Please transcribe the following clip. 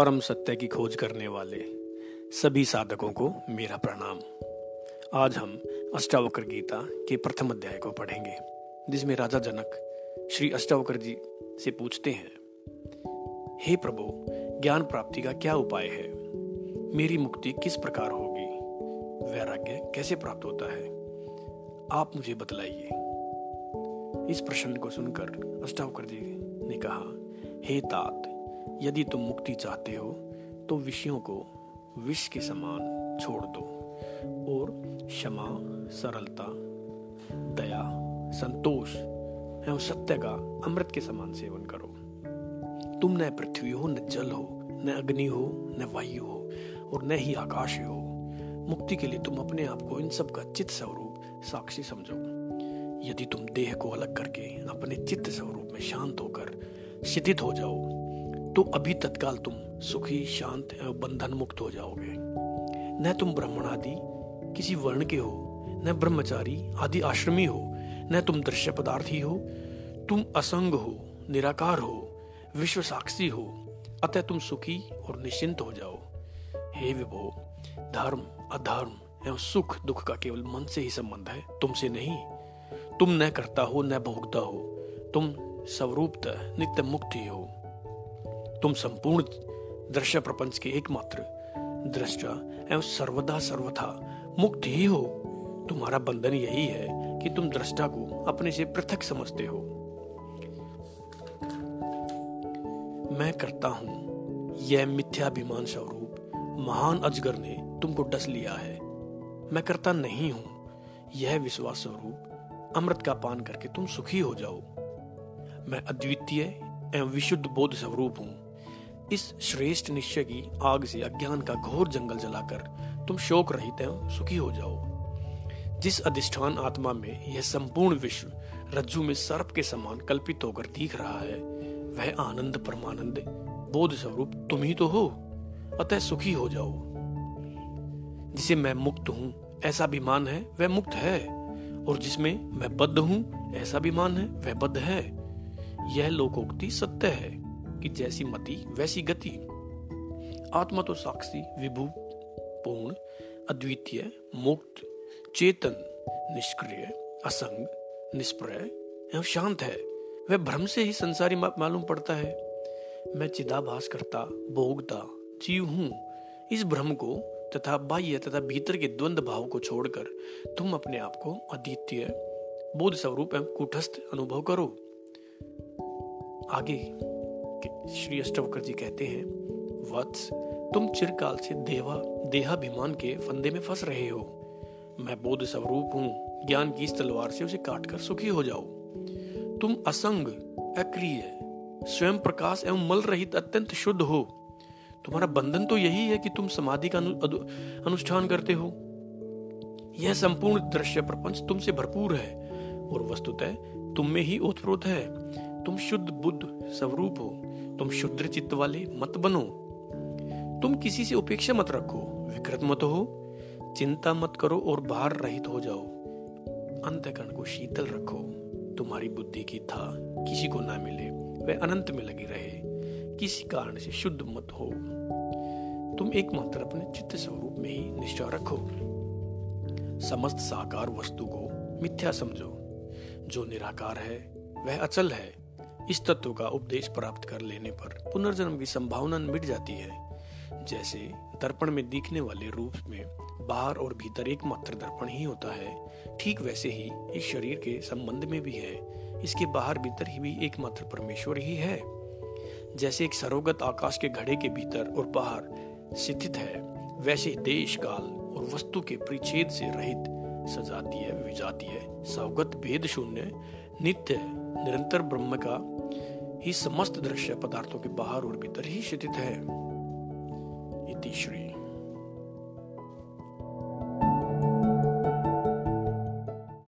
परम सत्य की खोज करने वाले सभी साधकों को मेरा प्रणाम। आज हम अष्टावक्र गीता के प्रथम अध्याय को पढ़ेंगे, जिसमें राजा जनक श्री अष्टावक्र जी से पूछते हैं, हे प्रभु, ज्ञान प्राप्ति का क्या उपाय है? मेरी मुक्ति किस प्रकार होगी? वैराग्य कैसे प्राप्त होता है? आप मुझे बतलाइए। इस प्रश्न को सुनकर अष्टावक्र जी ने कहा, हे तात यदि तुम मुक्ति चाहते हो तो विषयों को विष के समान छोड़ दो। और क्षमा, सरलता, दया, संतोष एवं सत्य का अमृत के समान सेवन करो। तुम न पृथ्वी हो, न जल हो, न अग्नि हो, न वायु हो, और न ही आकाश हो। मुक्ति के लिए तुम अपने आप को इन सब का चित्त स्वरूप साक्षी समझो। यदि तुम देह को अलग करके अपने चित्त स्वरूप में शांत होकर शिथित हो जाओ तो अभी तत्काल तुम सुखी, शांत एवं बंधन मुक्त हो जाओगे। न तुम ब्राह्मण आदि किसी वर्ण के हो, न ब्रह्मचारी आदि आश्रमी हो, न तुम दृश्य पदार्थी हो, तुम असंग हो, निराकार हो विश्व साक्षी हो, अतः तुम सुखी और निश्चिंत हो जाओ। हे विभो, धर्म, अधर्म एवं सुख दुख का केवल मन से ही संबंध है, तुमसे नहीं। तुम न करता हो, न भोगता हो, तुम स्वरूप नित्य मुक्त ही हो। तुम संपूर्ण दृश्य प्रपंच के एकमात्र दृष्टा एवं सर्वदा सर्वथा मुक्त ही हो। तुम्हारा बंधन यही है कि तुम दृष्टा को अपने से पृथक समझते हो। मैं करता हूँ यह मिथ्याभिमान स्वरूप महान अजगर ने तुमको डस लिया है। मैं करता नहीं हूँ यह विश्वास स्वरूप अमृत का पान करके तुम सुखी हो जाओ। मैं अद्वितीय एवं विशुद्ध बोध स्वरूप हूँ। इस श्रेष्ठ निश्चय की आग से अज्ञान का घोर जंगल जलाकर तुम शोक रहित एवं सुखी हो जाओ। जिस अधिष्ठान आत्मा में यह संपूर्ण विश्व रज्जु में सर्प के समान कल्पित होकर दिख रहा है, वह आनंद परमानंद, बोध स्वरूप तुम ही तो हो। अतः सुखी हो जाओ। जिसे मैं मुक्त हूँ, ऐसा अभिमान है, वह मुक्त है। और जिसमें मैं बद्ध हूँ, ऐसा अभिमान है, वह बद्ध है। यह लोकोक्ति सत्य है। कि जैसी मति, वैसी गति। आत्मा तो साक्षी, विभु, पूर्ण, अद्वितीय, मुक्त, चेतन, निष्क्रिय, असंग, निष्प्रय एवं शांत है। वह भ्रम से ही संसारी मालूम पड़ता है। मैं चिदाभास करता, भोगता, जीव हूँ। इस भ्रम को तथा बाह्य तथा भीतर के द्वंद भाव को छोड़कर तुम अपने आप को अद्वितीय, बोध स्वरूप एवं कुटस्थ अनुभव करो। आगे। श्री अष्टवक्र जी कहते हैं, वत्स, तुम चिरकाल से देवा, देहाभिमान के फंदे में फंस रहे हो। मैं बोध स्वरूप हूँ, ज्ञान की इस तलवार से उसे काटकर सुखी हो जाओ तुम असंग, अक्रिय, स्वयं प्रकाश एवं मल रहित अत्यंत शुद्ध हो। तुम्हारा बंधन तो यही है कि तुम समाधि का अनुष्ठान करते हो। यह संपूर्ण दृश्य प्रपंच तुमसे भरपूर है और वस्तुतः तुम में ही ओतप्रोत है। तुम शुद्ध बुद्ध स्वरूप हो, तुम शुद्र चित्त वाले मत बनो। तुम किसी से उपेक्षा मत रखो, विकृत मत हो, चिंता मत करो और बाहर रहित हो जाओ। अंतकरण को शीतल रखो। तुम्हारी बुद्धि की था किसी को ना मिले, वह अनंत में लगी रहे। किसी कारण से शुद्ध मत हो। तुम एकमात्र अपने चित्त स्वरूप में ही निष्ठा रखो। समस्त साकार वस्तु को मिथ्या समझो। जो निराकार है, वह अचल है। इस तत्व का उपदेश प्राप्त कर लेने पर पुनर्जन्म की संभावना मिट जाती है। जैसे दर्पण में दिखने वाले रूप में बाहर और भीतर एकमात्र दर्पण ही होता है, ठीक वैसे ही इस शरीर के संबंध में भी है। इसके बाहर भीतर ही भी एकमात्र परमेश्वर ही है। जैसे एक सरोगत आकाश के घड़े के भीतर और बाहर स्थित है, वैसे देश काल और वस्तु के परिच्छेद से रहित सजातीय विजातीय सवगत भेद शून्य, नित्य, निरंतर ब्रह्म का ही समस्त दृश्य पदार्थों के बाहर और भीतर ही स्थित है। इति श्री